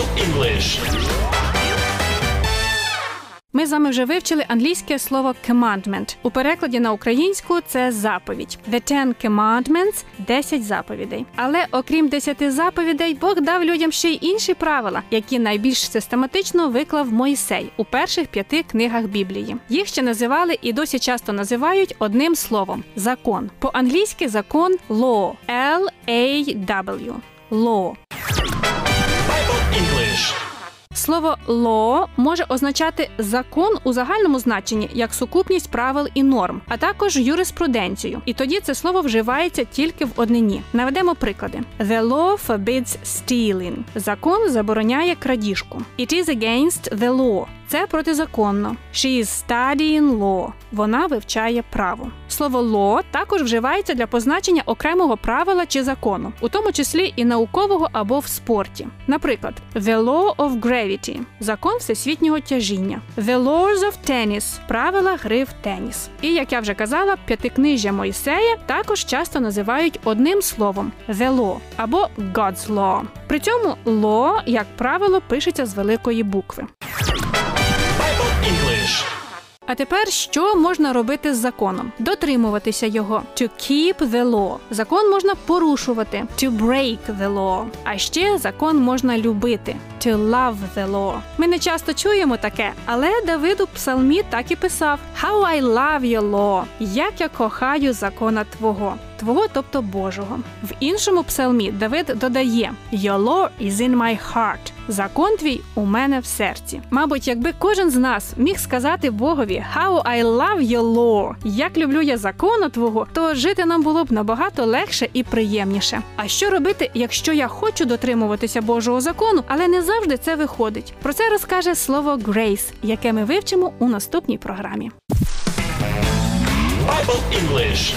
Bible English. Ми з вами вже вивчили англійське слово commandment. У перекладі на українську це заповідь. The Ten Commandments – 10 заповідей. Але окрім 10 заповідей, Бог дав людям ще й інші правила, які найбільш систематично виклав Мойсей у перших п'яти книгах Біблії. Їх ще називали і досі часто називають одним словом закон. По-англійськи закон law – L-A-W – law. English. Слово law може означати закон у загальному значенні як сукупність правил і норм, а також юриспруденцію. І тоді це слово вживається тільки в однині. Наведемо приклади: The law forbids stealing. Закон забороняє крадіжку. It is against the law. Це протизаконно. She is studying law. Вона вивчає право. Слово law також вживається для позначення окремого правила чи закону, у тому числі і наукового або в спорті. Наприклад, the law of gravity – закон всесвітнього тяжіння, the laws of tennis – правила гри в теніс. І як я вже казала, п'ятикнижжя Мойсея також часто називають одним словом the law або God's law. При цьому law, як правило, пишеться з великої букви. English. А тепер що можна робити з законом? Дотримуватися його. To keep the law. Закон можна порушувати. To break the law. А ще закон можна любити. To love the law. Ми не часто чуємо таке, але Давид у псалмі так і писав: How I love your law. Як я кохаю закона Твого. Твого, тобто Божого. В іншому псалмі Давид додає: Your law is in my heart. Закон твій у мене в серці. Мабуть, якби кожен з нас міг сказати Богові How I love your law, як люблю я закона твого, то жити нам було б набагато легше і приємніше. А що робити, якщо я хочу дотримуватися Божого закону, але не завжди це виходить? Про це розкаже слово grace, яке ми вивчимо у наступній програмі. Bible English.